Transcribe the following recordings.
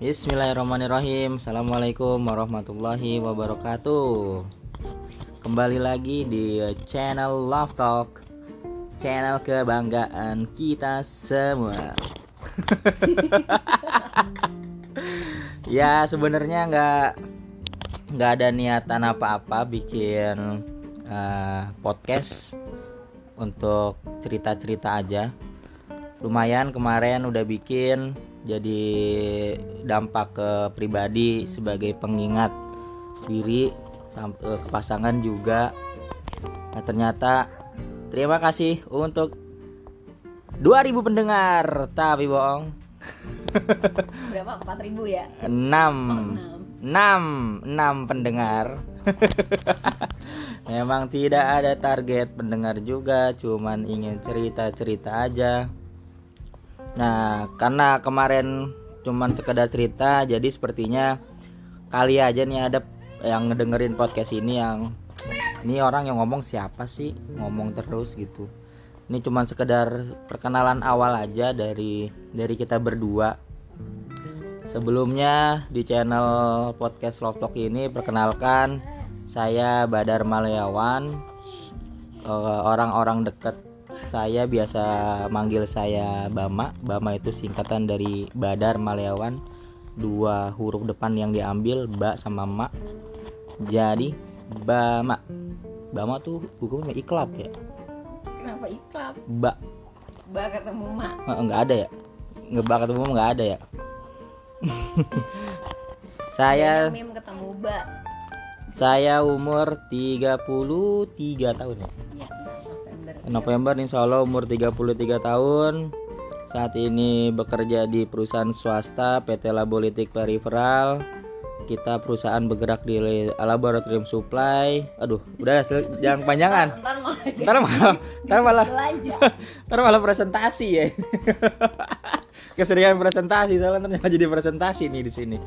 Bismillahirrahmanirrahim. Assalamualaikum warahmatullahi wabarakatuh. Kembali lagi di channel Love Talk Channel kebanggaan kita semua. Ya sebenarnya nggak nggak ada niatan apa-apa bikin uh, podcast untuk cerita-cerita aja. Lumayan kemarin udah bikin jadi dampak ke pribadi sebagai pengingat diri sampai ke pasangan juga. Nah ternyata terima kasih untuk 2000 pendengar. Tapi bohong. Berapa? 4000 ya? 6 Oh, 6 6 pendengar. Memang tidak ada target pendengar juga Cuman ingin cerita-cerita aja Nah karena kemarin cuman sekedar cerita Jadi sepertinya kali aja nih ada yang ngedengerin podcast ini yang Ini orang yang ngomong siapa sih? Ngomong terus gitu. Ini cuman sekedar perkenalan awal aja dari dari kita berdua. Sebelumnya di channel podcast Love Talk ini perkenalkan saya Badar Malayawan Eh, orang-orang dekat saya biasa manggil saya Bama. Bama itu singkatan dari Badar Malayawan dua huruf depan yang diambil Ba sama Ma. Jadi Bama. Bama tuh hukumnya iklap ya? Kenapa iklap? Ba. Ba ketemu mak Eh, nggak ada ya? Ngebak ketemu nggak ada ya? Saya meme ketemu ba. Saya umur 33 tahun ya. ya November insya Allah umur 33 tahun. Saat ini bekerja di perusahaan swasta PT Labolitik Peripheral. Kita perusahaan bergerak di laboratorium supply. Aduh, udah jangan panjangan. ntar malah, ntar malah, ntar malah presentasi ya. Keserian presentasi soalnya ternyata jadi presentasi nih di sini.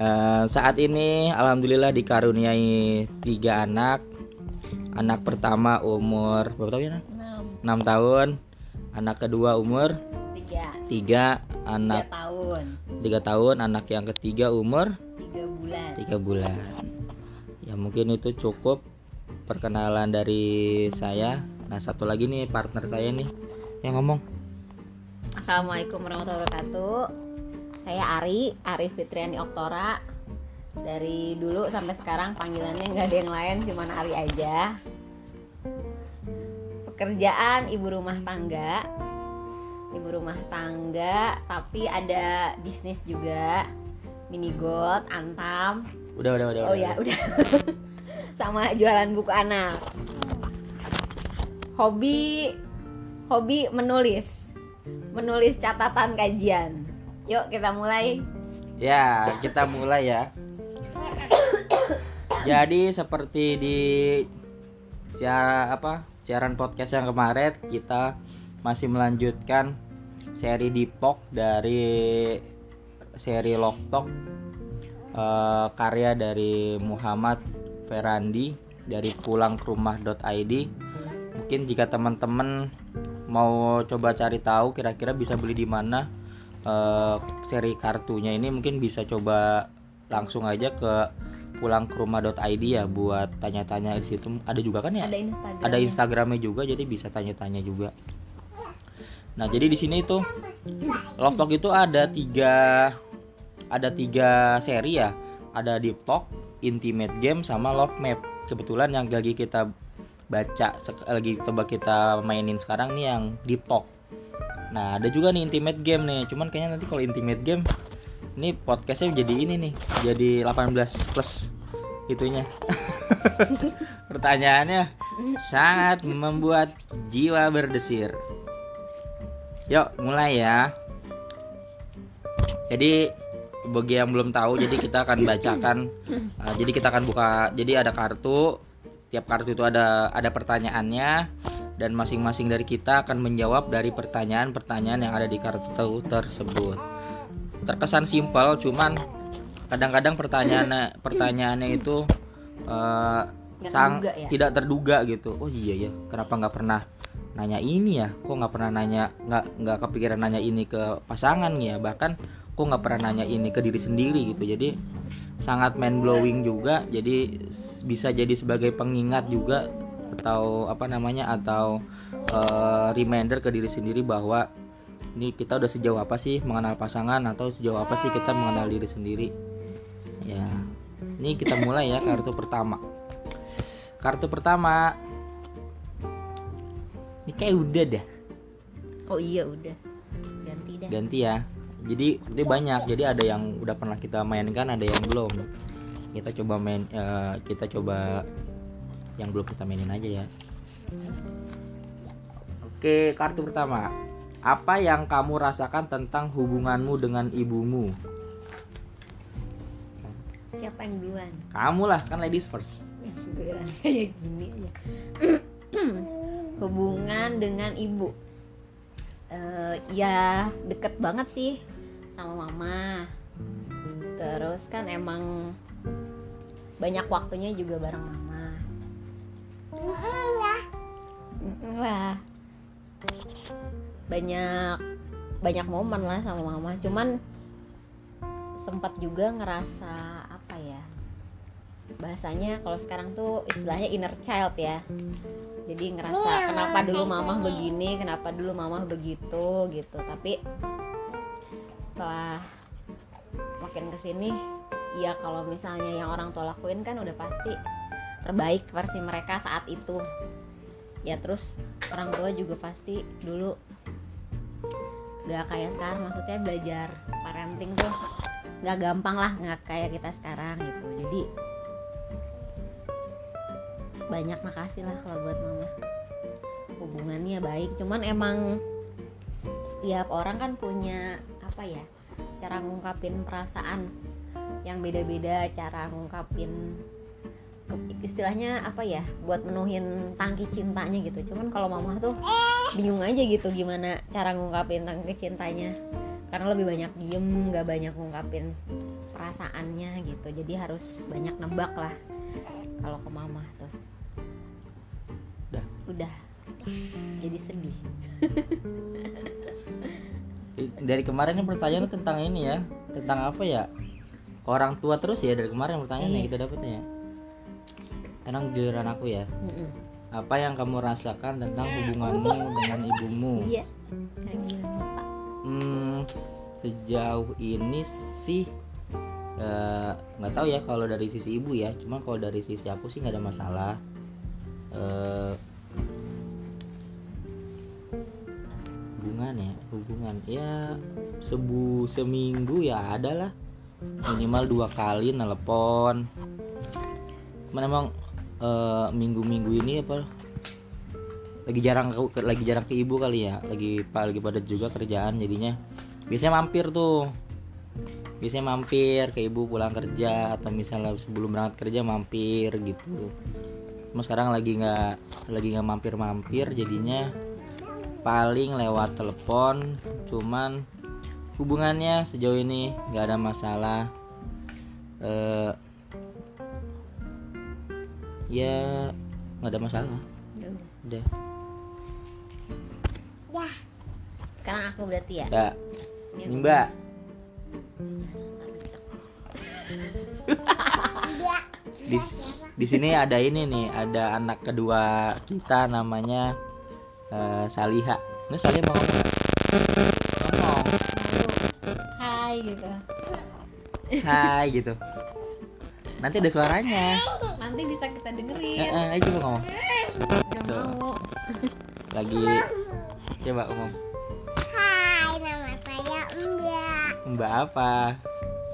Eh, saat ini alhamdulillah dikaruniai tiga anak. Anak pertama umur berapa tahun ya? Nak? enam 6 tahun. Anak kedua umur tiga 3, tiga anak tahun 3 tahun, anak yang ketiga umur tiga bulan 3 bulan. Ya mungkin itu cukup perkenalan dari saya. Nah, satu lagi nih partner saya nih yang ngomong. Assalamualaikum warahmatullahi wabarakatuh saya Ari Ari Fitriani Oktora dari dulu sampai sekarang panggilannya nggak ada yang lain cuman Ari aja. Pekerjaan ibu rumah tangga. Ibu rumah tangga tapi ada bisnis juga. Mini gold antam. Udah, udah, udah. oh ya udah. Sama jualan buku anak. Hobi hobi menulis. Menulis catatan kajian. Yuk kita mulai. Ya, kita mulai ya. Jadi seperti di siaran apa? Siaran podcast yang kemarin kita masih melanjutkan seri Talk dari seri Love Talk eh, karya dari Muhammad Ferandi dari pulangkerumah.id. Mungkin jika teman-teman mau coba cari tahu kira-kira bisa beli di mana eh, seri kartunya ini mungkin bisa coba langsung aja ke pulangkerumah.id ya buat tanya-tanya di situ. Ada juga kan ya? Ada Instagram ada Instagramnya juga jadi bisa tanya-tanya juga. Nah jadi di sini itu Love Talk itu ada tiga ada tiga seri ya. Ada Deep Talk Intimate Game sama Love Map. Kebetulan yang lagi kita baca lagi coba kita mainin sekarang nih yang Deep Talk. Nah ada juga nih Intimate Game nih. Cuman kayaknya nanti kalau Intimate Game ini podcastnya jadi ini nih jadi 18 plus itunya. Pertanyaannya sangat membuat jiwa berdesir. Yuk mulai ya. Jadi bagi yang belum tahu jadi kita akan bacakan uh, jadi kita akan buka jadi ada kartu. Tiap kartu itu ada ada pertanyaannya dan masing-masing dari kita akan menjawab dari pertanyaan-pertanyaan yang ada di kartu tersebut terkesan simpel cuman kadang-kadang pertanyaannya pertanyaannya itu Nggak sang terduga ya? tidak terduga gitu. Oh iya ya kenapa nggak pernah nanya ini ya? Kok nggak pernah nanya nggak nggak kepikiran nanya ini ke pasangan ya? Bahkan kok nggak pernah nanya ini ke diri sendiri gitu. Jadi sangat mind blowing juga. Jadi bisa jadi sebagai pengingat juga atau apa namanya atau eh, reminder ke diri sendiri bahwa ini kita udah sejauh apa sih mengenal pasangan atau sejauh apa sih kita mengenal diri sendiri? Ya ini kita mulai ya kartu pertama. Kartu pertama. Ini kayak udah dah oh iya udah. Ganti dah ganti ya. Jadi ini banyak. Jadi ada yang udah pernah kita mainkan ada yang belum. Kita coba main eh, kita coba yang belum kita mainin aja ya. Oke kartu pertama apa yang kamu rasakan tentang hubunganmu dengan ibumu? Siapa yang duluan? Kamu lah kan ladies first. Ya, kayak gini aja. Hubungan dengan ibu. Eh, ya deket banget sih sama mama. Terus kan emang banyak waktunya juga bareng mama banyak banyak momen lah sama mama. Cuman sempat juga ngerasa apa ya bahasanya kalau sekarang tuh istilahnya inner child ya. Jadi ngerasa kenapa dulu mamah begini kenapa dulu mamah begitu gitu. Tapi setelah makin ke sini ya kalau misalnya yang orang tua lakuin kan udah pasti terbaik versi mereka saat itu. Ya terus orang tua juga pasti dulu gak kayak sekarang maksudnya belajar parenting tuh nggak gampang lah nggak kayak kita sekarang gitu. Jadi banyak makasih lah kalau buat mama. Hubungannya baik cuman emang setiap orang kan punya apa ya cara ngungkapin perasaan yang beda-beda cara ngungkapin istilahnya apa ya buat menuhin tangki cintanya gitu. Cuman kalau mama tuh bingung aja gitu gimana cara ngungkapin tangki cintanya. Karena lebih banyak diem nggak banyak ngungkapin perasaannya gitu. Jadi harus banyak nebak lah kalau ke mama tuh. Udah. udah. Jadi sedih. Dari kemarin yang pertanyaan tentang ini ya. Tentang apa ya? Orang tua terus ya dari kemarin pertanyaan yang Iya. kita dapetnya. ya sekarang giliran aku ya. Mm-mm. apa yang kamu rasakan tentang hubunganmu dengan ibumu? Iya hmm, sejauh ini sih eh, nggak tahu ya kalau dari sisi ibu ya. Cuma kalau dari sisi aku sih nggak ada masalah. Eh, hubungan ya hubungan. Ya sebu seminggu ya ada lah. Minimal dua kali nelpon. Cuman emang eh, minggu-minggu ini apa lagi jarang ke, lagi jarang ke ibu kali ya. Lagi pa- lagi padat juga kerjaan jadinya. Biasanya mampir tuh. Biasanya mampir ke ibu pulang kerja atau misalnya sebelum berangkat kerja mampir gitu. Cuma sekarang lagi nggak lagi nggak mampir mampir jadinya paling lewat telepon. Cuman hubungannya sejauh ini nggak ada masalah. Eh ya nggak ada masalah. Ya udah. Udah sekarang aku berarti ya? Ya Ini mbak di di sini ada ini nih ada anak kedua kita namanya eh, Saliha. Ini Saliha mau ngomong? Ngomong. Hai gitu. Hai gitu nanti ada suaranya. Nanti bisa kita eh, dengerin. Eh, ayo coba ngomong. Tuh. mau. Lagi. Coba ngomong. Hai, nama saya Mbak. Mbak apa?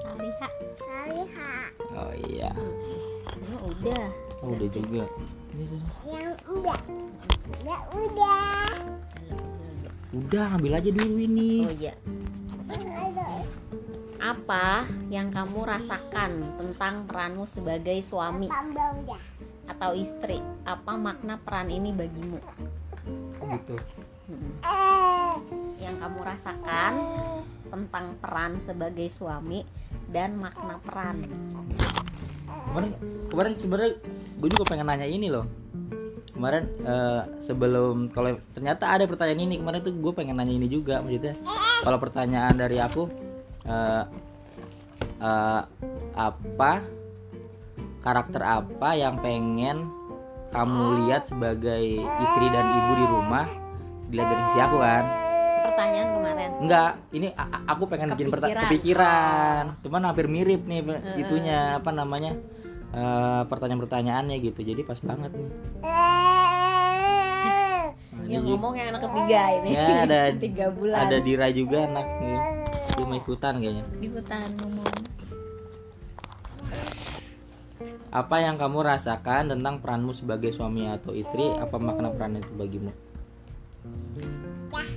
Saliha. Saliha. Oh iya. Oh, udah. Oh, udah juga. Yang Mbak Mbak udah. Udah ambil aja dulu ini. Oh iya. Apa yang kamu rasakan tentang peranmu sebagai suami? Atau istri? Apa makna peran ini bagimu? Oh, gitu. Yang kamu rasakan tentang peran sebagai suami dan makna peran. Kemarin kemarin sebenarnya gue juga pengen nanya ini loh. Kemarin eh, sebelum kalau ternyata ada pertanyaan ini kemarin tuh gue pengen nanya ini juga maksudnya. Kalau pertanyaan dari aku eh, eh, apa? Karakter apa yang pengen kamu lihat sebagai istri dan ibu di rumah? Dilihat dari sisi aku kan? Pertanyaan kemarin. Enggak ini aku pengen bikin perta- Kepikiran. kepikiran. Cuman hampir mirip nih itunya apa namanya eh, pertanyaan-pertanyaannya gitu. Jadi pas banget nih. Yang ngomong yang anak ketiga ini. Ya ada tiga bulan. ada Dira juga anak nih dia mau ikutan kayaknya. Di hutan ngomong. Apa yang kamu rasakan tentang peranmu sebagai suami atau istri? Apa makna peran itu bagimu?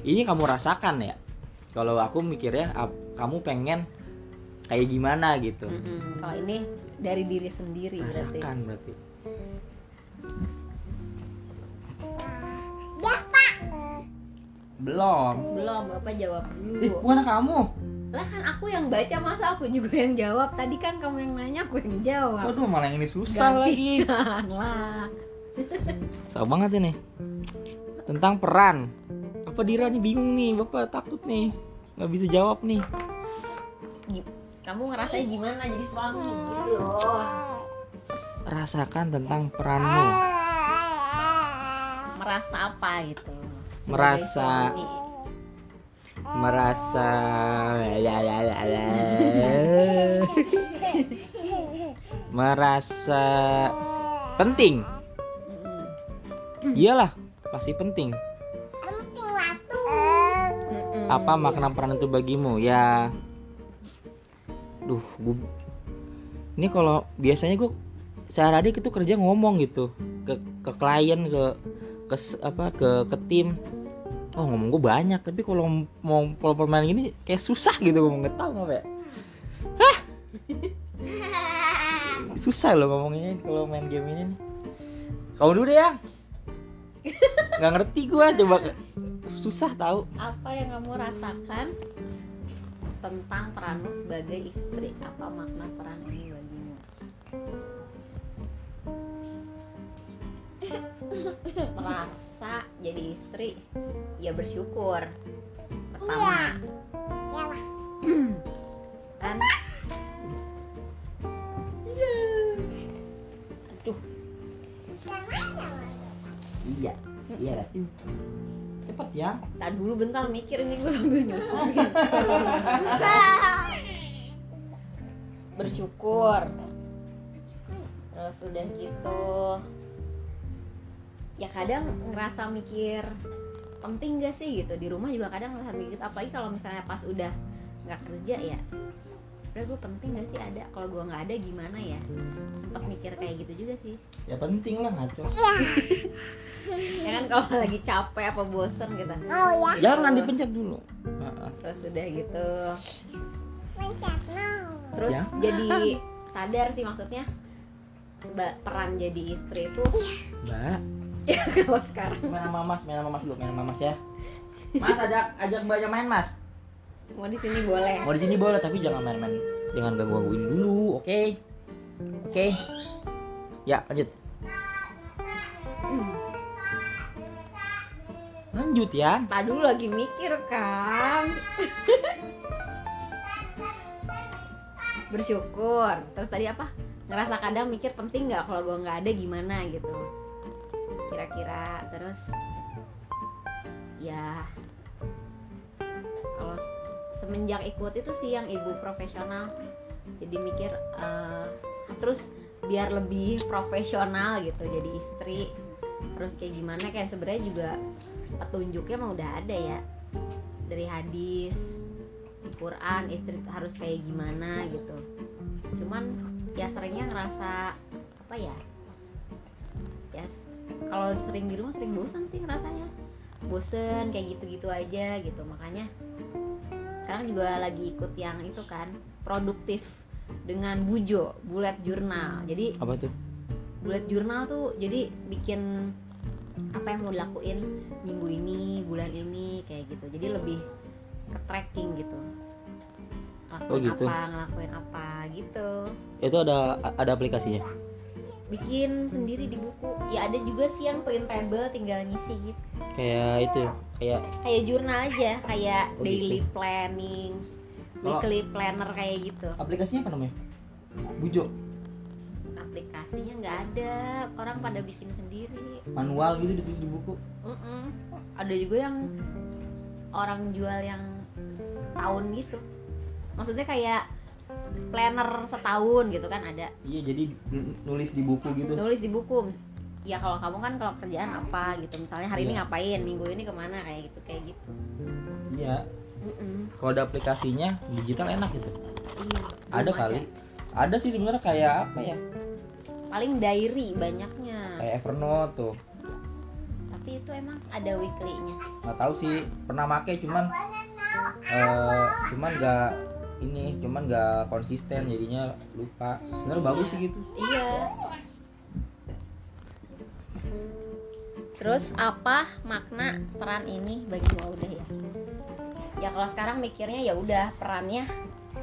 Ini kamu rasakan ya? Kalau aku mikirnya ap- kamu pengen kayak gimana gitu. Mm-mm. kalau ini dari diri sendiri berarti. Rasakan berarti. Ya pak. belum. Belum bapak jawab dulu. Bukan kamu lah kan aku yang baca masa aku juga yang jawab? Tadi kan kamu yang nanya aku yang jawab. Waduh malah yang ini susah lagi. Gantian lah. Susah banget ini. Tentang peran. Apa Dira nih bingung nih? Bapak takut nih. Nggak bisa jawab nih. Kamu ngerasain gimana jadi suami gitu loh rasakan tentang peranmu. Merasa apa gitu? Sebagai Merasa- suami. Merasa ya ya ya ya. merasa penting. Iyalah pasti penting. Penting waktu. Mm-mm. apa makna peran itu bagimu? Ya. Duh gua ini kalau biasanya gue sehari-hari itu kerja ngomong gitu. Ke ke klien ke ke apa ke ke tim oh ngomong gue banyak tapi kalau mau kalau permainan gini kayak susah gitu ngomong. Nggak tahu apa ya. Hah! susah loh ngomongnya kalau main game ini nih. Kamu dulu deh ya nggak ngerti gue coba. Susah tahu. Apa yang kamu rasakan tentang peranmu sebagai istri? Apa makna peran ini bagimu merasa jadi istri ya bersyukur. Pertama. Ya lah. kan aduh. Iya, iya. Cepet ya. tak dulu bentar mikir ini gue sambil nyusuin bersyukur. Terus udah gitu ya kadang ngerasa mikir penting gak sih gitu di rumah juga kadang ngerasa mikir apalagi kalau misalnya pas udah nggak kerja ya sebenarnya gue penting gak sih ada kalau gue nggak ada gimana ya sempet mikir kayak gitu juga sih Ya penting lah ngaco. ya kan kalau lagi capek apa bosen gitu Oh ya. Jangan dipencet dulu. Heeh. terus udah gitu Pencet no. terus Ya. jadi sadar sih maksudnya seba- peran jadi istri itu Mbak, ya kalau sekarang main sama Mas, main sama Mas dulu, main sama Mas ya. Mas ajak ajak Mbaknya main, Mas. mau di sini boleh Mau di sini boleh tapi jangan main-main. Jangan ganggu-gangguin dulu, oke? Oke. Ya, lanjut. Lanjut ya. tak dulu lagi mikir kan bersyukur terus tadi apa ngerasa kadang mikir penting nggak kalau gue nggak ada gimana gitu kira-kira. Terus ya kalau semenjak ikut itu sih yang ibu profesional. Jadi mikir eh, terus biar lebih profesional gitu jadi istri. Terus kayak gimana kayak sebenarnya juga petunjuknya mah udah ada ya. Dari hadis di Quran istri harus kayak gimana gitu. Cuman ya seringnya ngerasa apa ya kalau sering di rumah sering bosan sih ngerasanya bosen kayak gitu-gitu aja gitu makanya sekarang juga lagi ikut yang itu kan produktif dengan bujo bullet journal jadi Apa tuh? bullet journal tuh jadi bikin apa yang mau dilakuin minggu ini bulan ini kayak gitu jadi lebih ke tracking gitu ngelakuin Oh, gitu. apa ngelakuin apa gitu Itu ada ada aplikasinya. Bikin sendiri di buku. Ya ada juga sih yang printable tinggal ngisi gitu. Kayak itu, kayak kayak jurnal aja kayak Oh, daily planning Kalau- weekly planner kayak gitu. Aplikasinya apa namanya? Bujo. Aplikasinya nggak ada. Orang pada bikin sendiri. Manual gitu ditulis di buku. Mm-mm. ada juga yang orang jual yang tahun gitu. Maksudnya kayak planner setahun gitu kan ada. Iya jadi nulis di buku gitu. Nulis di buku. Ya kalau kamu kan kalau kerjaan apa gitu. Misalnya hari ini Iya. ngapain minggu ini ke mana kayak gitu kayak gitu. Iya. Mm-mm. kalau ada aplikasinya digital enak gitu. Iya ada kali. ada sih sebenarnya kayak apa ya? Paling diary banyaknya. Kayak Evernote tuh. Tapi itu emang ada weekly-nya. Nggak tahu sih. Pernah make cuman eh cuman nggak ini cuman nggak konsisten jadinya lupa. Sebenarnya bagus sih gitu. Iya. Terus apa makna peran ini bagi udah ya? Ya kalau sekarang mikirnya ya udah perannya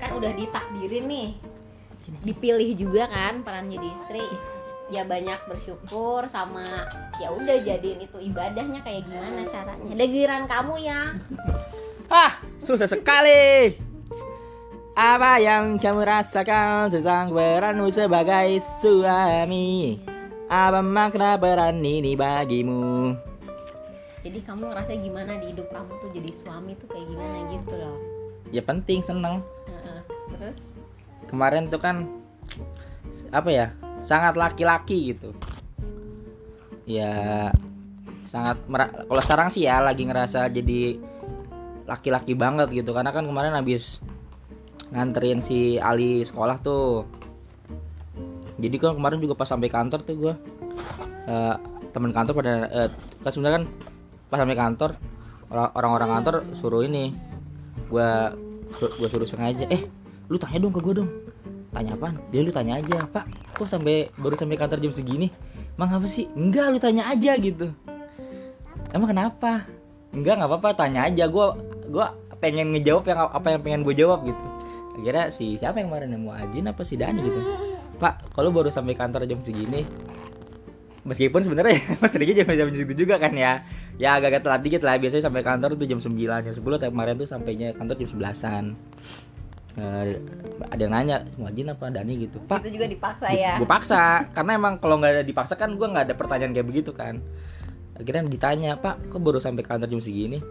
kan udah ditakdirin nih. Dipilih juga kan peran jadi istri. Ya banyak bersyukur sama ya udah jadiin itu ibadahnya kayak gimana caranya? Ada giliran kamu ya. Ah susah sekali apa yang kamu rasakan tentang peranmu sebagai suami? Apa makna peran ini bagimu? Jadi kamu ngerasa gimana di hidup kamu tuh jadi suami tuh kayak gimana gitu loh? Ya penting seneng. Terus? Kemarin tuh kan apa ya sangat laki-laki gitu. Ya sangat kalau sekarang sih ya lagi ngerasa jadi laki-laki banget gitu. Karena kan kemarin habis nganterin si Ali sekolah tuh. Jadi kan kemarin juga pas sampai kantor tuh gue temen kantor pada kan sebenarnya kan pas sampai kantor orang- orang-orang kantor suruh ini gue gue suruh sengaja eh lu tanya dong ke gue dong. Tanya apa dia lu tanya aja. Pak kok sampai baru sampai kantor jam segini? Emang apa sih? Enggak lu tanya aja gitu. Emang kenapa? Enggak nggak apa-apa tanya aja. Gue gua pengen ngejawab yang apa yang pengen gue jawab gitu akhirnya si siapa yang kemarin yang mau Ajin apa si Dani gitu? Pak kalau baru sampai kantor jam segini meskipun sebenarnya mas Rigi jam jam segitu juga kan ya. Ya agak-agak telat dikit lah. Biasanya sampai kantor tuh jam 9 jam 10 tapi kemarin tuh sampainya kantor jam 11an Eh, ada yang nanya mau Ajin apa Dani? gitu. Pak itu juga dipaksa ya? gue paksa. Karena emang kalau nggak ada dipaksa kan gue nggak ada pertanyaan kayak begitu kan. Akhirnya ditanya pak kok baru sampai kantor jam segini?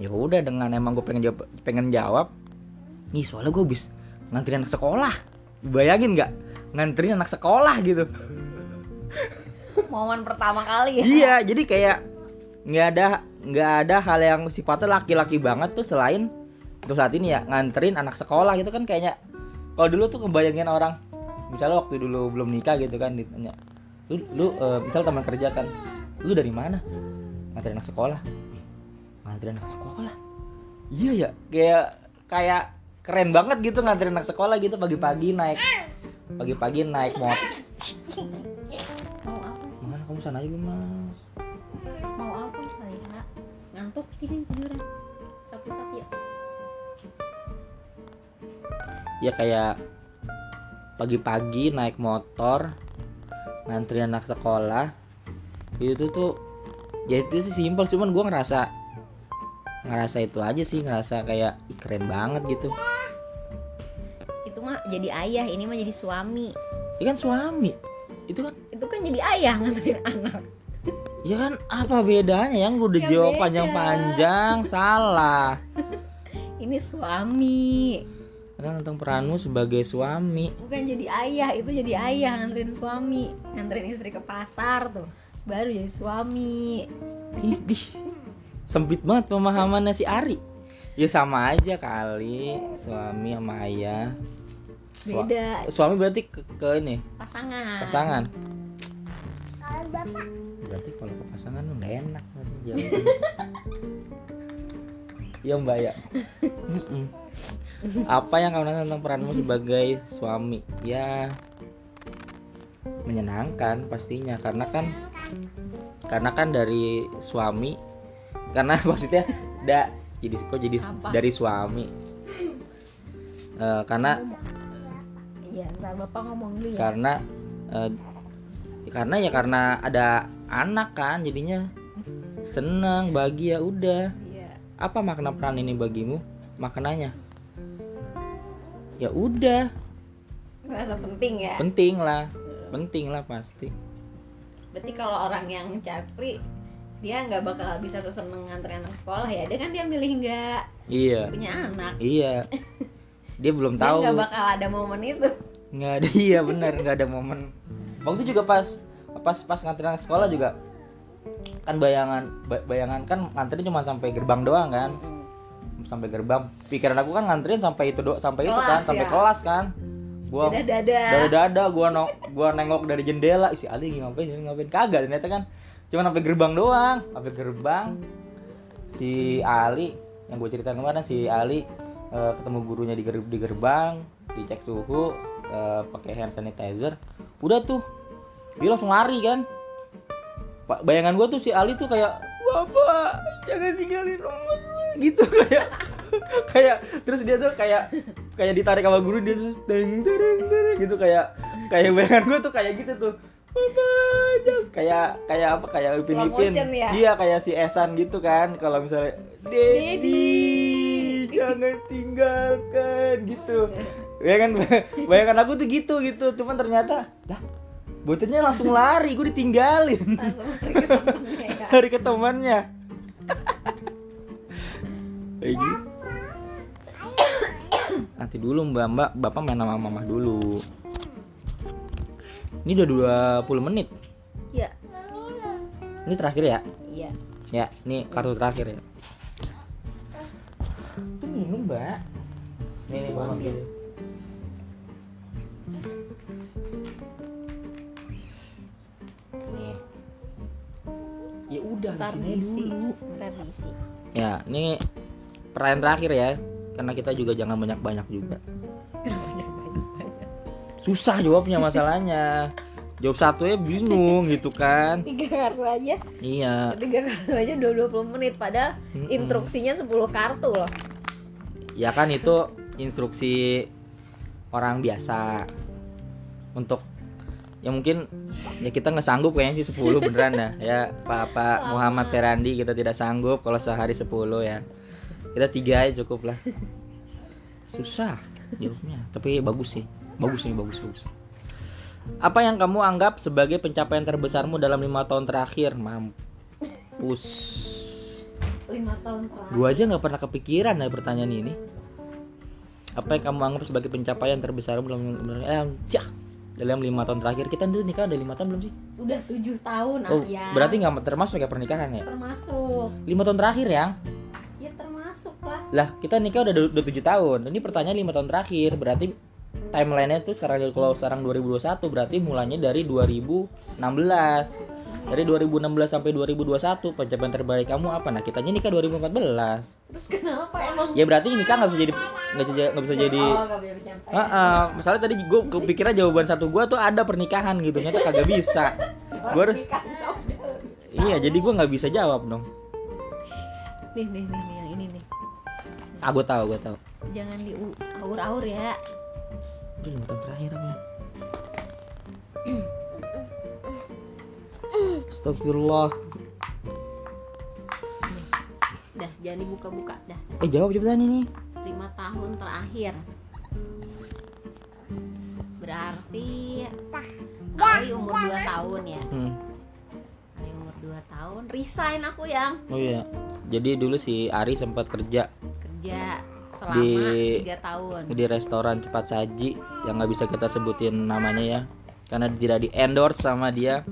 Ya udah dengan emang gue pengen jawab pengen jawab nih soalnya gue habis nganterin anak sekolah. Bayangin nggak? Nganterin anak sekolah gitu. Momen pertama kali ya. Iya jadi kayak nggak ada nggak ada hal yang sifatnya laki-laki banget tuh selain untuk saat ini ya nganterin anak sekolah gitu kan kayaknya. Kalau dulu tuh kebayangin orang misalnya waktu dulu belum nikah gitu kan ditanya lu lu eh, misal teman kerja kan lu dari mana? Nganterin anak sekolah. Nganterin anak sekolah? Iya ya kayak kayak keren banget gitu nganterin anak sekolah gitu pagi-pagi naik. Pagi-pagi naik motor mau apa sih? Mana kamu sana aja mas. Mau apa saya ngantuk tidur tiduran. Sapu-sapu ya? Ya kayak pagi-pagi naik motor ngantri anak sekolah. Itu tuh ya itu sih simpel cuman gue ngerasa ngerasa itu aja sih ngerasa kayak "Ih, keren banget gitu jadi ayah ini mah jadi suami. Ini kan suami. Itu kan itu kan jadi ayah nganterin anak. Ya kan apa bedanya yang gue udah Ya jawab panjang-panjang? Salah. Ini suami. Karena tentang peranmu sebagai suami. Bukan jadi ayah itu jadi ayah nganterin suami. Nganterin istri ke pasar tuh baru jadi suami. Idih, sempit banget pemahamannya si Ari. Ya sama aja kali suami sama ayah. Beda Suami berarti ke, ke ini pasangan pasangan. Kalau bapak Berarti kalau ke pasangan lu nggak enak. Iya mbak ya. Apa yang kamu rasa tentang peranmu sebagai suami? Ya menyenangkan pastinya karena kan karena kan dari suami karena maksudnya da jadi kok jadi Apa? dari suami Eh, karena iya ntar bapak ngomong dulu ya. Karena eh, karena ya karena ada anak kan jadinya seneng bahagia udah. Iya. Apa makna peran ini bagimu? Maknanya? Ya udah. Ngerasa penting ya? Penting lah. Penting lah pasti. Berarti kalau orang yang free dia nggak bakal bisa seseneng nganterin anak sekolah ya? Dia kan dia milih nggak iya. punya anak. Iya dia belum dia tahu. nggak bakal ada momen itu. Nggak ada iya benar nggak ada momen. Waktu juga pas pas pas nganterin anak sekolah juga kan bayangan ba- bayangan kan nganterin cuma sampai gerbang doang kan. Sampai gerbang. Pikiran aku kan nganterin sampai itu do sampai itu kan Kelas, sampai ya. kelas kan. Gua dadah dadah dari dada gua no, gua nengok dari jendela si Ali ngapain ngapain? Kagak ternyata kan. Cuma sampai gerbang doang sampai gerbang si Ali yang gue ceritain kemarin si Ali eh, ketemu gurunya di, ger- di gerbang dicek suhu eh, pakai hand sanitizer udah tuh. Dia langsung lari kan. Pak bayangan gua tuh si Ali tuh kayak bapak jangan tinggalin rumah. Gitu kayak kayak terus dia tuh kayak kayak ditarik sama guru dia tuh teng tereng tereng gitu kayak kayak bayangan gua tuh kayak gitu tuh. Bapak jangan kayak kayak apa kayak Upin Ipin ya? iya kayak si Esan gitu kan kalau misalnya Dedi jangan tinggalkan gitu. Bayangan bayangan aku tuh gitu gitu. Cuman ternyata lah bocahnya langsung lari gue ditinggalin. Langsung lari ke temennya ya. Temannya. Kayak gitu. Nanti dulu mbak. Mbak bapak main sama mama dulu. Ini udah 20 menit. Ya. Ini terakhir ya? Iya. Ya ini kartu terakhir ya minum mbak. Nih nih mama ambil. nih. Ya udah ntar di sini diisi. dulu. Ntar diisi. Ya ini pertanyaan terakhir ya karena kita juga jangan banyak banyak juga susah jawabnya masalahnya. Jawab satu ya bingung gitu kan. Tiga kartu aja. Iya. Tiga kartu aja udah 20 menit padahal Mm-mm. instruksinya 10 kartu loh ya kan itu instruksi orang biasa. Untuk ya mungkin ya kita nggak sanggup kayaknya sih 10 beneran dah ya Pak Pak Muhammad Ferandi kita tidak sanggup kalau sehari 10 ya. Kita tiga aja cukup lah. Susah jawabnya tapi bagus sih. Bagus nih bagus bagus. Apa yang kamu anggap sebagai pencapaian terbesarmu dalam lima tahun terakhir mampus lima tahun terakhir Gua aja nggak pernah kepikiran ya pertanyaan ini. Apa yang kamu anggap sebagai pencapaian terbesar belum eh, cah, dalam lima tahun terakhir kita dulu nikah udah lima tahun belum sih? udah tujuh tahun Oh, ya berarti nggak termasuk ya pernikahan ya? termasuk Lima tahun terakhir ya? ya termasuk lah Lah kita nikah udah udah tujuh tahun. Ini pertanyaan lima tahun terakhir. Berarti timelinenya tuh sekarang kalau sekarang 2021 berarti mulanya dari 2016. Dari 2016 sampai 2021 pencapaian terbaik kamu apa? Nah kita nikah 2014. terus kenapa emang Ya berarti nikah nggak bisa jadi nggak bisa nggak bisa jadi oh pencapaian Heeh, misalnya tadi gue kepikiran jawaban satu gue tuh ada pernikahan gitu, ternyata kagak bisa. Gue harus, iya jadi gue nggak bisa jawab dong. nih nih nih nih yang ini nih Ah gue tahu, gue tahu. jangan di aur-aur ya Itu lima tahun terakhir apa? Astagfirullah. dah jangan dibuka-buka dah Eh jawab cepetan ini. lima tahun terakhir berarti kali umur 2 tahun ya Hmm. kali umur 2 tahun resign aku yang Oh iya. Jadi dulu si Ari sempat kerja kerja selama Di- tiga tahun di restoran cepat saji yang nggak bisa kita sebutin namanya ya, karena tidak di endorse sama dia.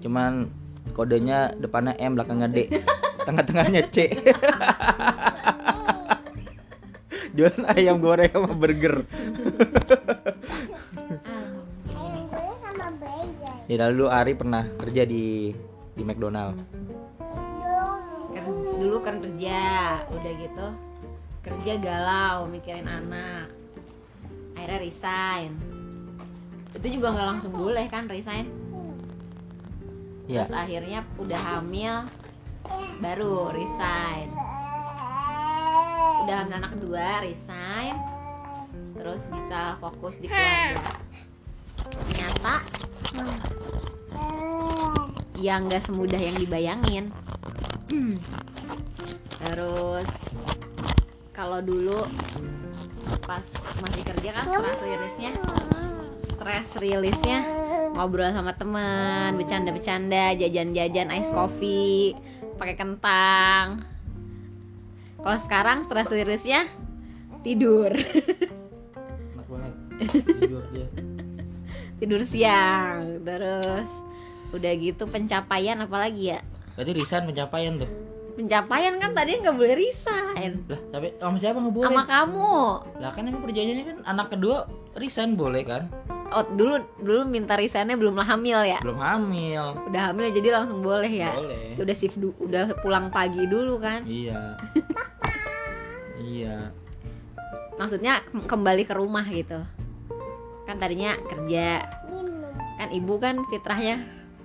Cuman kodenya depannya M belakangnya D, tengah-tengahnya C. Jualan ayam goreng sama burger. Alhamdulillah. Ayam goreng sama blazer. Ya lalu Ari pernah kerja di di McDonald. Ker- dulu kan kerja udah gitu kerja galau mikirin anak akhirnya resign itu juga nggak langsung boleh kan resign Ya, terus akhirnya udah hamil baru resign. Udah anak kedua resign. Terus bisa fokus di keluarga. Ternyata ya nggak semudah yang dibayangin. Terus kalau dulu pas masih kerja kan stress rilisnya stress rilisnya ngobrol sama teman bercanda-bercanda jajan-jajan ice coffee pakai kentang. Kalau sekarang stress rilisnya tidur. Enak banget. Tidur dia. Tidur siang terus udah gitu pencapaian apalagi ya? Berarti resign pencapaian tuh? Pencapaian kan tadi nggak boleh resign lah tapi sama siapa nggak boleh? Sama kamu. Lah kan emang perjanjiannya kan anak kedua resign boleh kan oh dulu dulu minta resignnya belum hamil ya? Belum hamil. Udah hamil jadi langsung boleh ya? Boleh. Udah shift du- udah pulang pagi dulu kan? Iya. Iya. Maksudnya kem- kembali ke rumah gitu? Kan tadinya kerja. Minum. kan ibu kan fitrahnya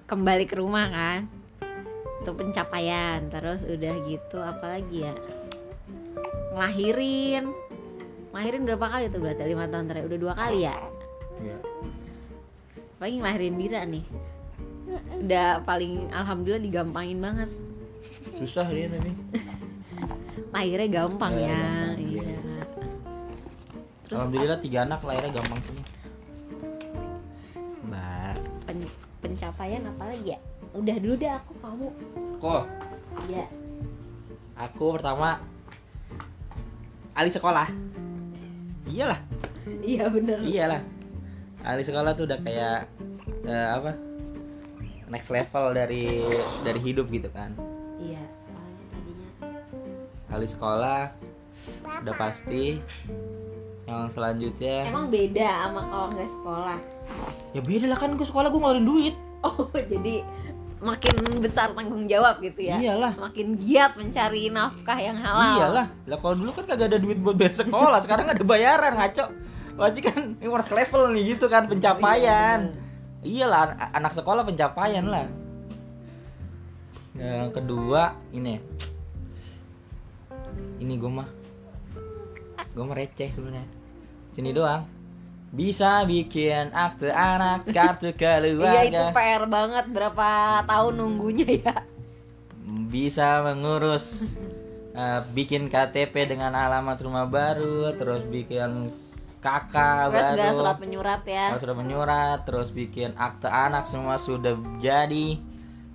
kembali ke rumah kan? Itu pencapaian terus udah gitu apalagi ya? Ngelahirin. Ngelahirin berapa kali tuh berarti? Lima tahun terakhir. Udah dua kali ya iya. Apalagi ngelahirin Dira nih. Udah paling alhamdulillah digampangin banget. Susah dia tapi. Lahirnya gampang Ya, ya, gampang, iya. Iya. terus alhamdulillah tiga anak lahirnya gampang semua. Mbak. Pen- pencapaian apa lagi ya? Udah dulu deh aku kamu. Kok ya aku pertama Ali sekolah. Iyalah. Iya bener. Iyalah Ali sekolah tuh udah kayak eh, apa next level dari dari hidup gitu kan. Iya soalnya tadinya. Ali sekolah udah pasti. Yang selanjutnya emang beda sama kalau nggak sekolah? Ya beda lah kan gue sekolah gue ngeluarin duit. Oh jadi makin besar tanggung jawab gitu ya? Iyalah. Makin giat mencari nafkah yang halal. Iyalah. Lah kalau dulu kan kagak ada duit buat bayar sekolah sekarang ada bayaran ngaco pasti kan ini harus level nih gitu kan pencapaian. iyalah an- anak sekolah pencapaian lah. Yang kedua ini. Ini gue mah gue mah receh sebenarnya. Sini doang. Bisa bikin akte anak kartu iya itu keluarga PR banget berapa tahun nunggunya ya? Bisa mengurus eh, bikin KTP dengan alamat rumah baru terus bikin kakak terus baru surat menyurat ya. Kalau sudah menyurat terus bikin akte anak semua sudah jadi.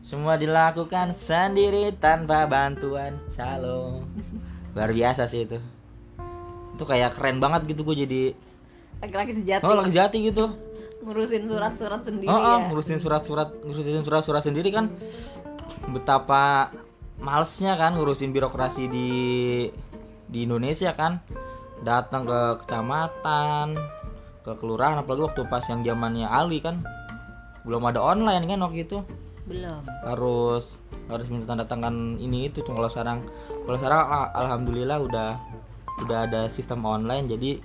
Semua dilakukan sendiri tanpa bantuan calon. Luar biasa sih itu. Itu kayak keren banget gitu gue jadi. Laki-laki sejati. Oh lagi jati gitu. Ngurusin surat-surat sendiri oh, oh, ya. ngurusin surat-surat ngurusin surat-surat sendiri kan. Betapa malesnya kan ngurusin birokrasi di di Indonesia kan datang ke kecamatan ke kelurahan apalagi waktu pas yang zamannya Ali kan. Belum ada online kan waktu itu. Belum. Harus harus minta tanda tangan ini itu Cuma kalau sekarang kalau sekarang ah, alhamdulillah udah udah ada sistem online jadi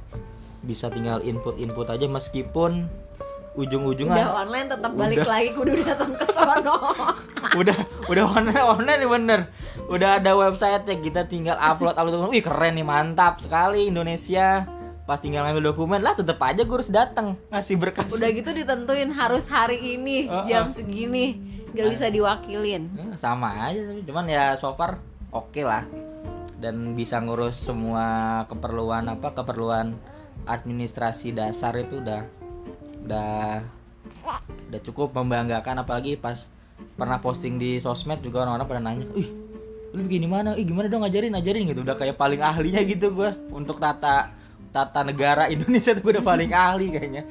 bisa tinggal input input aja meskipun ujung-ujungnya udah online tetap balik Udah. lagi kudu datang ke sono. Udah udah online online nih bener. Udah ada website ya kita tinggal upload upload wih keren nih mantap sekali Indonesia. Pas tinggal ngambil dokumen lah tetep aja gue harus datang ngasih berkas. Udah gitu ditentuin harus hari ini Oh, jam oh. segini gak bisa diwakilin. Eh, sama aja tapi cuman ya so far oke lah. Dan bisa ngurus semua keperluan apa keperluan administrasi dasar itu udah udah udah cukup membanggakan apalagi pas pernah posting di sosmed juga orang-orang pada nanya, "Ih, lu begini mana? Ih, gimana dong ngajarin, ajarin gitu." Udah kayak paling ahlinya gitu gua untuk tata tata negara Indonesia tuh gua udah paling ahli kayaknya.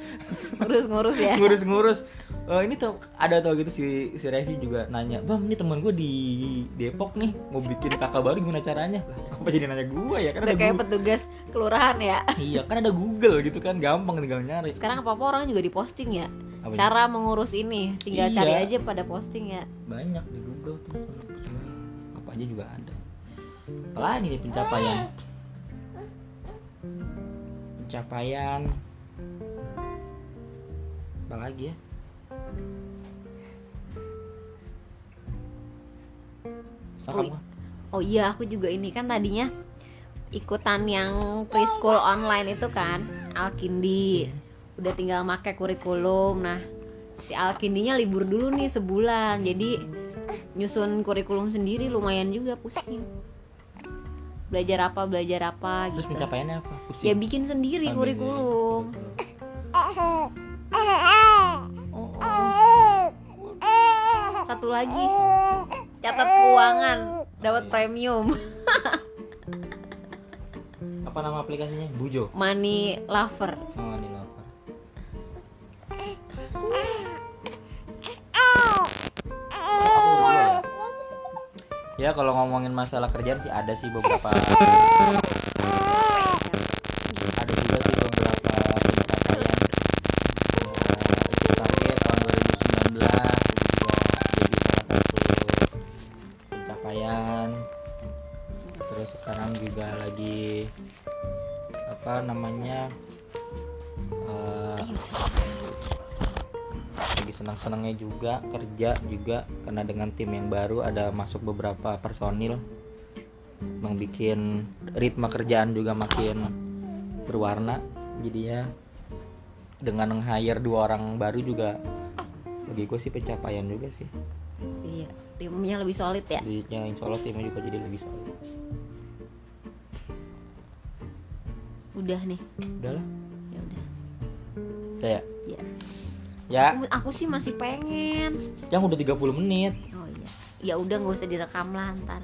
ngurus-ngurus ya Ngurus-ngurus. Eh, ini tuh ada tuh gitu si si Revi juga nanya, "Bang, ini temen gue di Depok nih mau bikin kakak baru gimana caranya?" Lah, apa jadi nanya gua ya? Kan udah ada kayak Google. petugas kelurahan ya Iya, kan ada Google gitu kan, gampang tinggal nyari. sekarang apa apa orang juga diposting ya Apa cara mengurus ini tinggal Iya. cari aja pada posting ya banyak di Google tuh apa aja juga ada apalagi nih pencapaian pencapaian apalagi ya Oh, oh iya aku juga ini kan tadinya ikutan yang preschool online itu kan Alkindi. Udah tinggal make kurikulum. Nah si Alkindinya libur dulu nih sebulan. Jadi nyusun kurikulum sendiri lumayan juga pusing. Belajar apa belajar apa terus gitu. pencapaiannya apa? Ya pusing. bikin sendiri Ambil kurikulum satu lagi. Catat keuangan dapat premium. Apa nama aplikasinya? Bujo? Money lover. Oh ini lover. Dua ya. ya kalau ngomongin masalah kerjaan sih ada sih beberapa senang-senangnya juga kerja juga karena dengan tim yang baru ada masuk beberapa personil bikin ritme kerjaan juga makin berwarna. Jadinya dengan nge-hire dua orang baru juga bagi gue sih pencapaian juga sih. Iya timnya lebih solid ya? Jadinya insya Allah timnya juga jadi lebih solid. Udah nih? Udahlah ya udah. Kayak ya ya. Aku, aku sih masih pengen. Yang udah 30 menit. Oh iya. Ya udah nggak usah direkam lah ntar.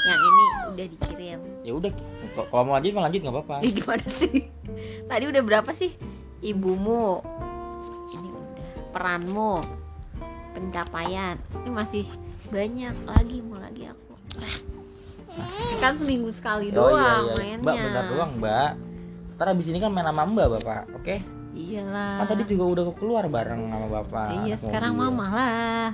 Yang ini udah dikirim. Ya udah kalau mau lanjut mau lanjut nggak apa-apa. Ini gimana sih? Tadi udah berapa sih? Ibumu. Ini udah. Peranmu. Pencapaian. Ini masih banyak lagi mau lagi aku. Kan seminggu sekali Oh, doang iya, iya. mainnya. mbak benar doang mbak. Ntar abis ini kan main sama mbak bapak. Oke iyalah. Kan tadi juga udah keluar bareng sama bapak iya sekarang mobil. mama lah.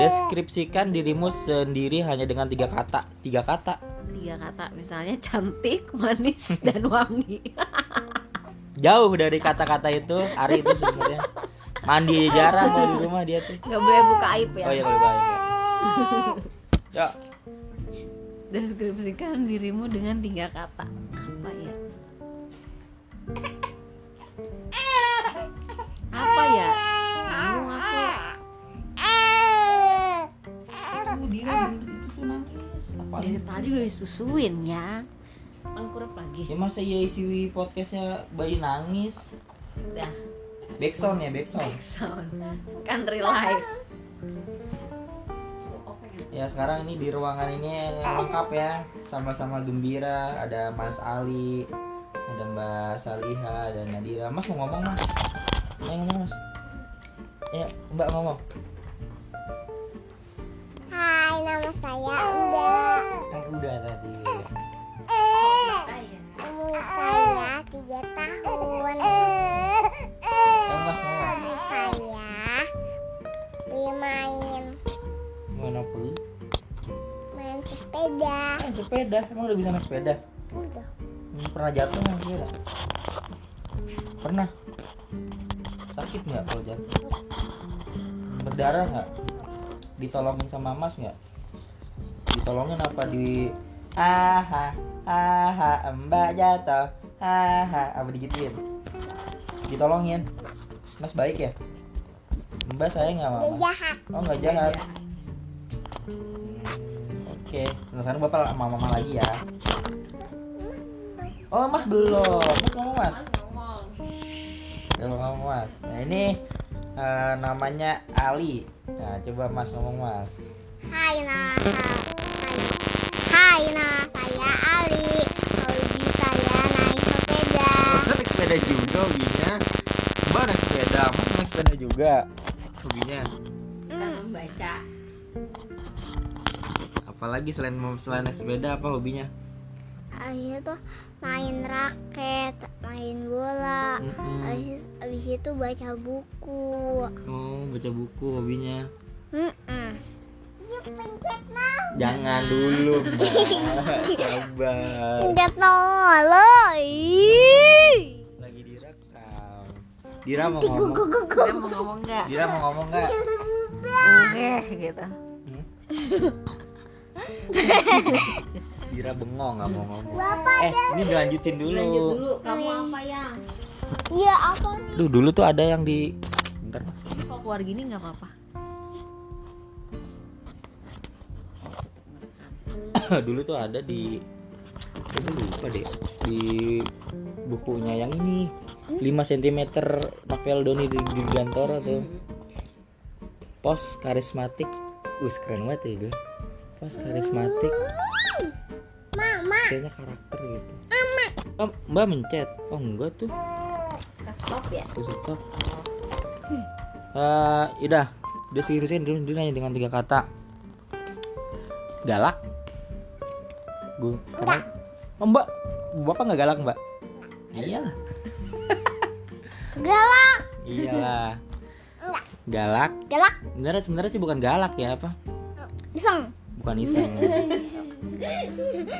Deskripsikan dirimu sendiri hanya dengan tiga kata. Tiga kata. Tiga kata misalnya cantik manis dan wangi. Jauh dari kata-kata itu Ari itu sebenarnya. Mandi jarang di rumah dia tuh. Nggak boleh buka aib ya. Oh iya kalau ya. ya deskripsikan dirimu dengan tiga kata. Apa ya apa ya? Bingung aku kamu dira itu tuh nangis. Apa? Dari tadi udah disusuin ya. Angkurep lagi. Ya masa iya isi podcastnya bayi nangis? Dah. Backsound ya backsound sound. Kan real life Ya sekarang ini di ruangan ini lengkap ya. Sama-sama gembira Ada Mas Ali Ada Mbak Saliha dan Nadira. Mas mau ngomong mas? Ayo ngomong mas. Ya Mbak ngomong. Hai, nama saya Mbak. Kan udah tadi. Umur saya tiga tahun. Hobi saya bermain apa main sepeda. Main sepeda? Emang udah bisa naik sepeda Pernah jatuh nggak sepeda Pernah. Sakit nggak kalau jatuh? Berdarah nggak? Ditolongin sama mas nggak? Ditolongin apa di Aha Aha Mbak jatuh. Aha Apa digituin? Ditolongin. Mas baik ya? Mbak sayang nggak jahat. Oh nggak jahat. Oke Nah sekarang bapak sama mama lagi ya Oh mas belum. Mas ngomong mas? Belum ngomong mas. Nah ini eh, namanya Ali. Nah coba mas ngomong mas. Hai, nama saya. Hai, nama saya Ali. Hobi saya naik sepeda. naik sepeda juga hobinya. Mbak naik sepeda Mas naik sepeda juga Hobinya. Kita membaca. Apalagi selain selain naik sepeda apa hobinya Abis itu main raket, main bola. Mm-mm. Abis, abis itu baca buku. Oh baca buku hobinya Mm-mm. Jangan dulu Sabar Pencet. Ih. Lagi direkam Dira mau ngomong Kalian mau ngomong nggak Dira mau ngomong nggak Oke gitu Dira bengong nggak mau ngomong. Bapak Eh, ini dilanjutin dulu. lanjut dulu kamu apa yang Iya apa nih? Duh, dulu tuh ada yang di Bentar. Mas. kalau keluar gini nggak apa-apa dulu tuh ada di aku lupa deh di bukunya yang ini 5 cm novel Doni di Gigantoro tuh pos karismatik Wih keren banget ya gue pos karismatik Mama. kayaknya karakter gitu. Oh, mbak mencet. Oh enggak tuh. Ke stop ya. Terus stop. Eh, udah. Udah seriusin dulu dulu nanya dengan tiga kata. Galak. Gue karena oh, mbak. Bapak nggak galak mbak? Iyalah Galak. iyalah galak. Galak. sebenarnya sebenarnya sih bukan galak ya apa? Iseng. Bukan iseng.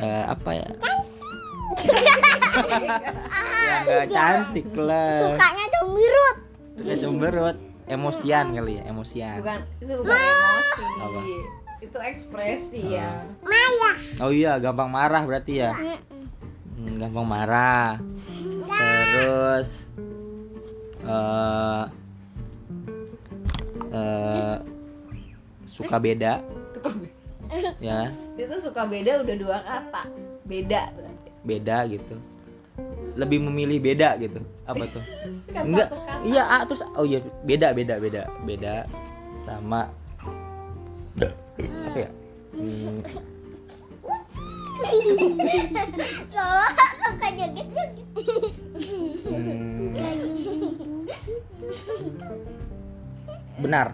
Eh, apa ya? Ya cantik lah. Sukanya cemberut. Suka cemberut. Emosian kali ya emosian. Bukan itu bukan emosi. Apa? itu ekspresi ya. Maya. oh iya gampang marah berarti ya? Hmm, gampang marah. Terus eh eh, suka beda. Suka be- ya itu suka beda udah dua kata. Beda berarti. Beda gitu. Lebih memilih beda gitu. Apa tuh? Kan enggak. iya ah, terus oh iya beda beda beda. Beda sama apa ya? Hmm, suka joget-joget. hmm, benar.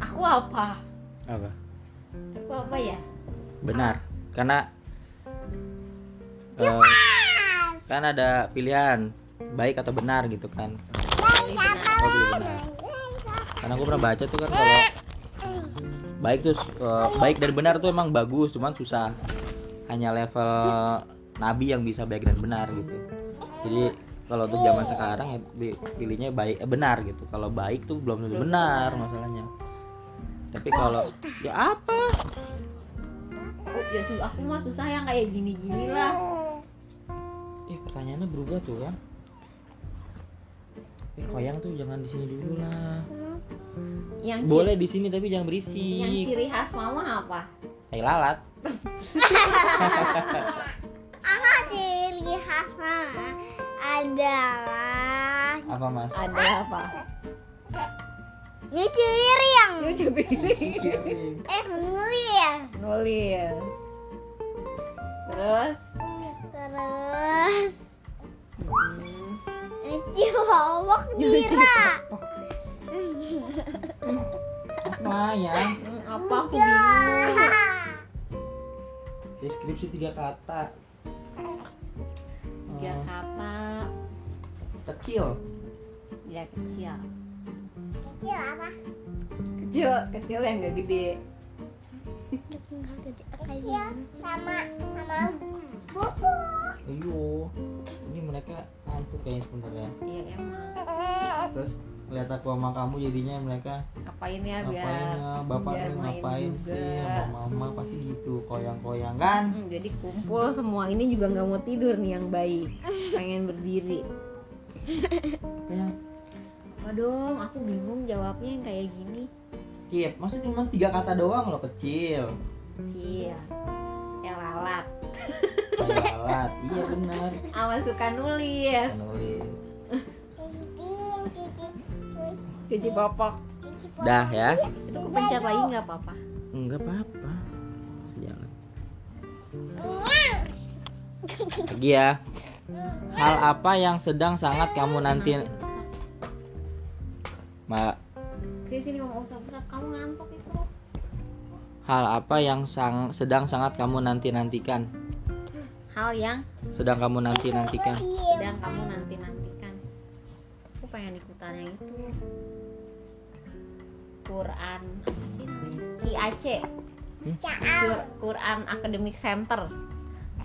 Aku apa? Apa aku apa ya? Benar karena eh, kan ada pilihan baik atau benar gitu kan. Benar. benar karena gue pernah baca tuh kan kalau baik tuh eh, baik dan benar tuh emang bagus cuman susah. Hanya level nabi yang bisa baik dan benar gitu. Jadi kalau untuk zaman sekarang ya pilihnya baik eh, benar gitu. Kalau baik tuh belum tentu benar masalahnya tapi kalau ya apa aku ya aku mah susah yang kayak gini-gini lah Eh pertanyaannya berubah tuh kan. Eh koyang tuh jangan di sini dulu lah. yang ci- Boleh di sini tapi jangan yang berisik. ciri khas mama apa Tai lalat. Aha, ciri khasnya adalah Apa mas? ada apa nyuci piring. lucu piring Eh, nulis. nulis terus Terus hmm, nyuci popok nyuci Dira. popok. Apa ya? Hmm, apa aku bingung Deskripsi tiga kata. tiga kata kecil. ya kecil Kecil apa? kecil kecil yang gak gede Kecil sama sama buku. Ayo. Ini mereka ngantuk kayaknya sebenarnya. iya emang Terus lihat aku sama kamu jadinya mereka ngapain ya ngapain biar ya bapak biar tuh ngapain juga. sih sama mama pasti gitu koyang-koyang kan Hmm, jadi kumpul semua ini juga nggak mau tidur nih yang baik pengen berdiri kayak apa dong? Aku bingung jawabnya yang kayak gini. Skip. Masa cuma tiga kata doang loh kecil. Kecil. Yang lalat. Kayak lalat. Iya benar. Awas suka nulis. Nulis. Cuci popok. Dah ya. Itu aku pencet lagi nggak apa-apa? Enggak apa-apa. Jangan lagi ya. Hal apa yang sedang sangat kamu nanti mbak sini sini ngomong usap-usap kamu ngantuk itu hal apa yang sang, sedang sangat kamu nanti nantikan hal yang? Sedang kamu nanti nantikan sedang kamu nanti nantikan aku pengen ikutan yang itu. Quran apa sih namanya? QAC Qur- Quran Academic Center.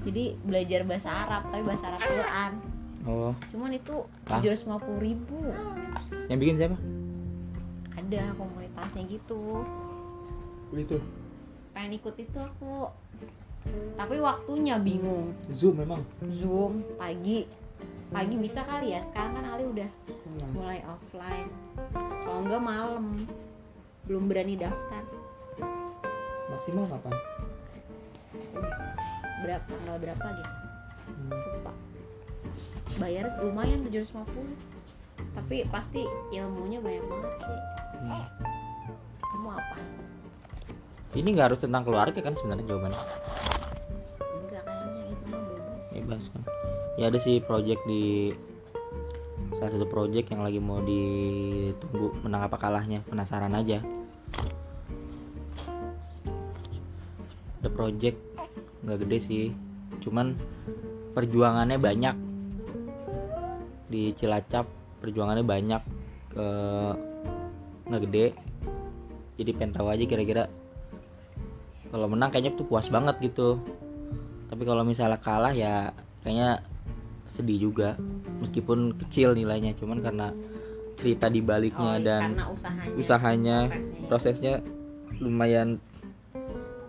Jadi belajar bahasa Arab tapi bahasa Arab Quran. Oh. Cuman itu Hah? 750 ribu. Yang bikin siapa ada komunitasnya gitu. Itu pengen ikut itu aku. Tapi waktunya bingung. Zoom memang? Zoom pagi. Pagi bisa kali ya sekarang kan Ali udah mulai offline. Kalau enggak malam. Belum berani daftar. Maksimal kapan? Berapa tanggal berapa gitu. Lupa. Bayar lumayan 750 tapi pasti ilmunya banyak banget sih Hmm. kamu apa? Ini nggak harus tentang keluarga kan sebenarnya jawabannya? Enggak kayaknya itu mah bebas. Bebas kan? Ya ada sih project di salah satu project yang lagi mau ditunggu menang apa kalahnya. Penasaran aja. Ada project nggak gede sih. Cuman perjuangannya banyak. Di Cilacap perjuangannya banyak ke nggak gede jadi pengen tahu aja kira-kira. Kalau menang kayaknya tuh puas banget gitu. Tapi kalau misalnya kalah ya kayaknya sedih juga. Meskipun kecil nilainya cuman karena cerita di baliknya Oh, dan karena usahanya usahanya prosesnya. prosesnya lumayan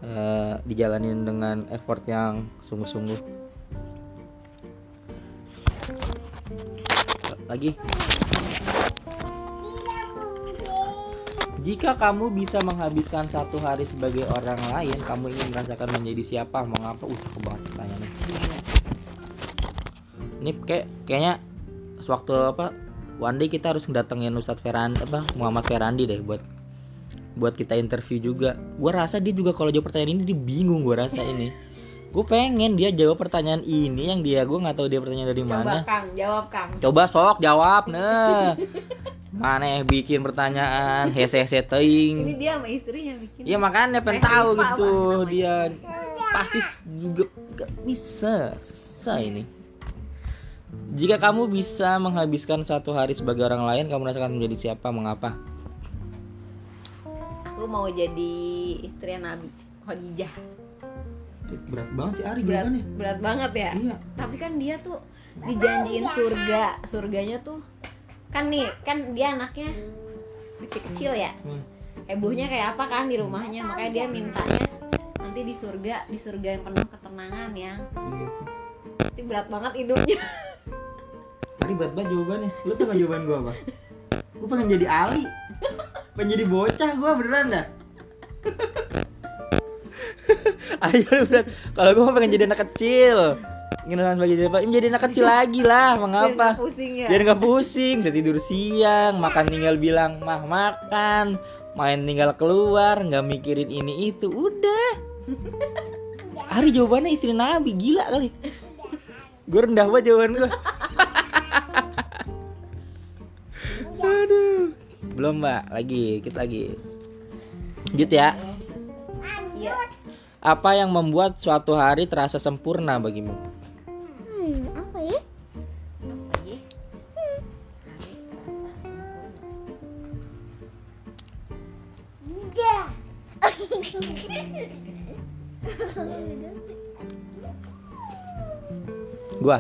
eh, dijalanin dengan effort yang sungguh-sungguh. Lagi jika kamu bisa menghabiskan satu hari sebagai orang lain kamu ingin merasakan menjadi siapa? Mengapa? Usah banget pertanyaannya ini. Kayak kayaknya sewaktu apa one day kita harus datengin Ustadz Ferandi apa Muhammad Ferandi deh buat buat kita interview juga. Gua rasa dia juga kalau jawab pertanyaan ini dia bingung gua rasa ini gue pengen dia jawab pertanyaan ini yang dia gue nggak tahu dia pertanyaan dari coba mana. Kang jawab kang. Coba sok jawab nah. Mana bikin pertanyaan? Hese hese ini teing dia sama istrinya bikin. Iya makanya pengen tahu gitu dia. Pasti juga gak bisa susah ini. Jika kamu bisa menghabiskan satu hari sebagai orang lain, kamu merasakan menjadi siapa? Mengapa? aku mau jadi istri Nabi Khadijah Berat banget sih Ari berat berat banget ya Iya. tapi kan dia tuh dijanjiin surga surganya tuh kan nih kan dia anaknya kecil kecil ya Hmm. hebohnya kayak apa kan di rumahnya makanya dia mintanya nanti di surga di surga yang penuh ketenangan ya Iya. pasti berat banget hidupnya Ari berat banget jawabannya. Lu tau gak jawaban gua apa? Gua pengen jadi Ali. Pengen jadi bocah gua beneran dah. Ayo berat. Kalau gua mah pengen jadi anak kecil. Ingin orang sebagai siapa? Menjadi anak kecil lagi lah. Biar Mengapa? nggak pusing ya Biar pusing. Bisa tidur siang, makan tinggal bilang mah makan, main tinggal keluar, nggak mikirin ini itu. Udah. Ari jawabannya istri Nabi gila kali. Gue rendah banget jawaban gue. Aduh. Belum mbak, lagi, kita lagi. Lanjut ya. Iya. Apa yang membuat suatu hari terasa sempurna bagimu? Hmm, apa ya? apa ya Hari terasa sempurna. Dah. Gua.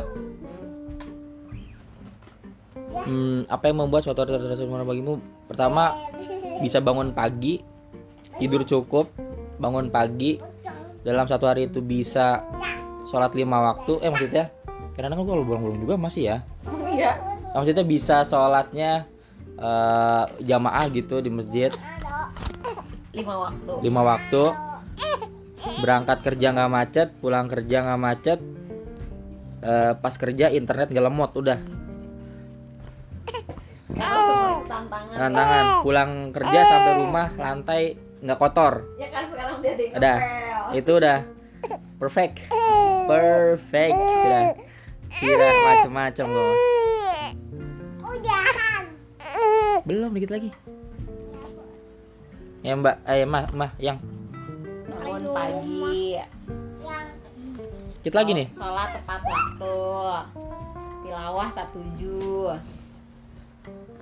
Hmm, apa yang membuat suatu hari terasa sempurna bagimu? Pertama, bisa bangun pagi, tidur cukup, bangun pagi, dalam satu hari itu bisa sholat lima waktu. Eh maksudnya, karena kan kalau bolong-bolong juga masih ya. Iya. Nah, maksudnya bisa sholatnya eh, jamaah gitu di masjid. Lima waktu. Lima waktu. Berangkat kerja nggak macet pulang kerja nggak macet Eh, pas kerja internet nggak lemot udah. Tantangan. Tantangan. Pulang kerja sampai rumah lantai nggak kotor. Ya kan udah itu udah. Perfect. Perfect. Udah kira macem-macem loh Udahan. belum dikit lagi. Ya mbak. Eh mah mah yang. Bangun pagi. Yang. Dikit lagi nih. sholat tepat waktu. Tilawah satu juz.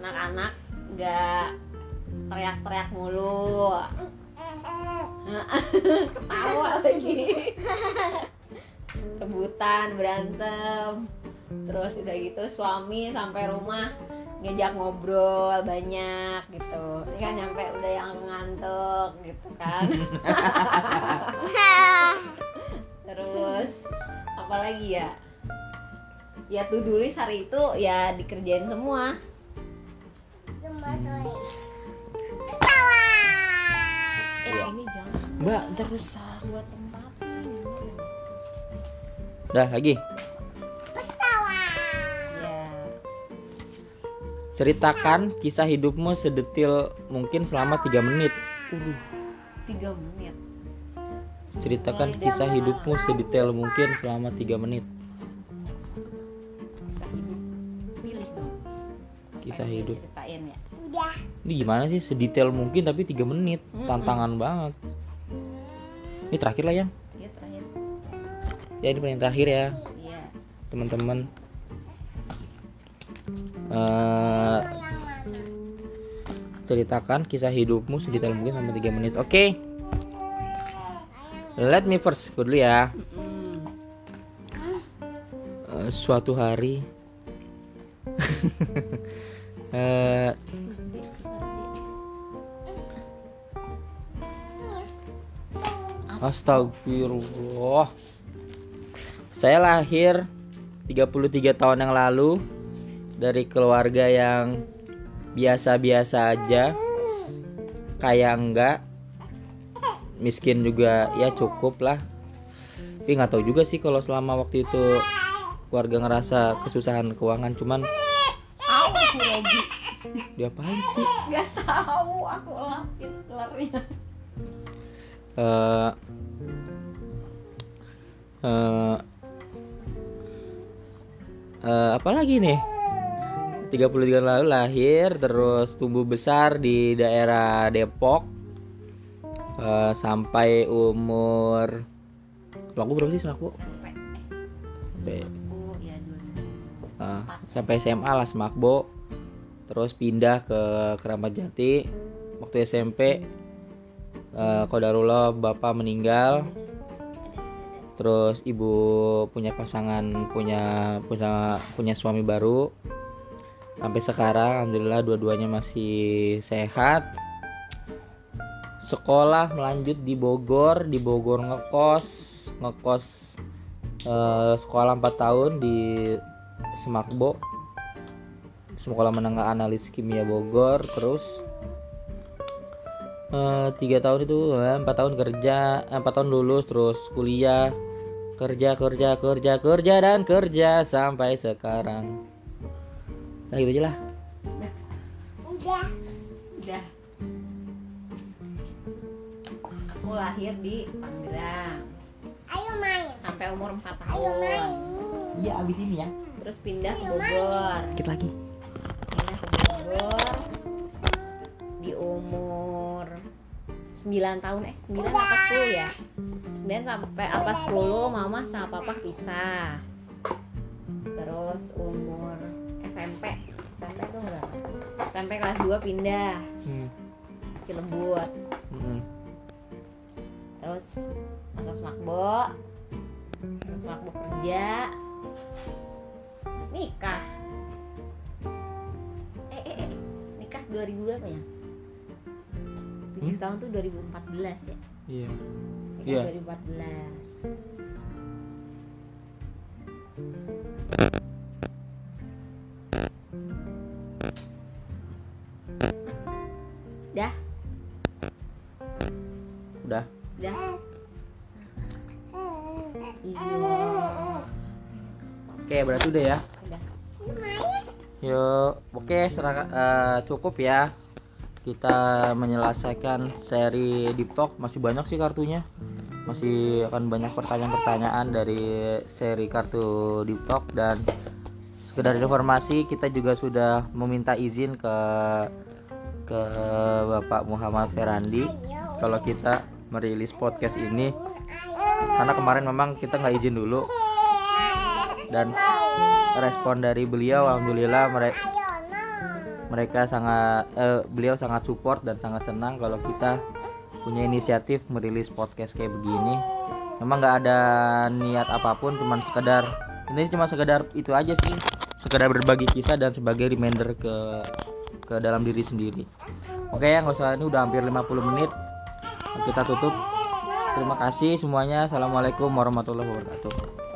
Anak-anak nggak teriak-teriak mulu ketawa lagi. Rebutan berantem. Terus udah gitu suami sampai rumah ngejak ngobrol banyak gitu. Ini kan nyampe udah yang ngantuk gitu kan. Terus apa lagi ya ya tuh dulu hari itu ya dikerjain semua. Lumba sore. Mbak. Ntar rusak buat tempatnya Udah lagi. pesawat. Ya Ceritakan kisah hidupmu sedetil mungkin selama 3 menit. tiga menit? Ceritakan kisah hidupmu sedetail mungkin selama 3 menit. kisah hidup. Pilih dong. Apa Kisah hidup. ceritain ya? Udah. Ini gimana sih? Sedetail mungkin tapi 3 menit. Tantangan banget. Ini terakhir lah ya. ya terakhir Ya ini paling terakhir ya, iya teman-teman. Mana ceritakan kisah hidupmu sedetail mungkin selama 3 menit. Oke. Let me first Gue dulu ya. Eh, suatu hari eh Astagfirullah. Saya lahir 33 tahun yang lalu dari keluarga yang biasa-biasa aja. Kayak enggak. Miskin juga ya cukup lah. Tapi nggak tahu juga sih kalau selama waktu itu keluarga ngerasa kesusahan keuangan cuman Robi diapain sih? Gak tahu aku lapin keluarnya eh eh eh, apa lagi nih? 33 tahun lalu lahir terus tumbuh besar di daerah Depok eh, sampai umur aku berapa sih aku? Sampai sampai, eh aku ya 2000 eh, sampai SMA lah Semakbo terus pindah ke Keramat Jati. Waktu SMP eh, Kodarullah bapak meninggal. Terus ibu punya pasangan punya punya punya suami baru. Sampai sekarang alhamdulillah dua-duanya masih sehat. Sekolah melanjut di Bogor di Bogor ngekos. Ngekos eh, sekolah 4 tahun di Semakbo. Sekolah menengah analis kimia Bogor terus eh, tiga tahun itu eh, empat tahun kerja empat tahun lulus terus kuliah. Kerja kerja kerja kerja dan kerja sampai sekarang. Nah gitu aja lah. Udah. Udah. Aku lahir di Tangerang ayo main. Sampai umur 4 ayo tahun main. Iya abis ini ya. Terus pindah ke Bogor. dikit lagi. Pindah ke Bogor di umur 9 tahun eh 9 apa 10 ya? 9 sampai apa 10 mama sama papa pisah. Terus umur SMP SMP tuh berapa? SMP kelas 2 pindah. Hmm. Cilebut. Hmm. terus masuk Smakbo masuk Smakbo kerja nikah. Eh eh eh nikah 2000 berapa ya 7 tahun tuh 2014 ya? Iya. Nikah Iya. 2014 dah? Udah. Dah? Iya oke berarti udah ya. Udah. Yuk, oke serah, eh, cukup ya. Kita menyelesaikan seri Deep Talk. Masih banyak sih kartunya. Masih akan banyak pertanyaan-pertanyaan dari seri kartu Deep Talk. Dan sekedar informasi kita juga sudah meminta izin ke ke Bapak Muhammad Ferandi kalau kita merilis podcast ini. Karena kemarin memang kita nggak izin dulu. Dan respon dari beliau alhamdulillah mereka mereka sangat eh, beliau sangat support dan sangat senang kalau kita punya inisiatif merilis podcast kayak begini. Memang nggak ada niat apa pun cuman sekedar ini cuma sekedar itu aja sih. Sekedar berbagi kisah dan sebagai reminder ke ke dalam diri sendiri. Oke ya nggak usah ini udah hampir 50 menit. Kita tutup. Terima kasih semuanya. Assalamualaikum warahmatullahi wabarakatuh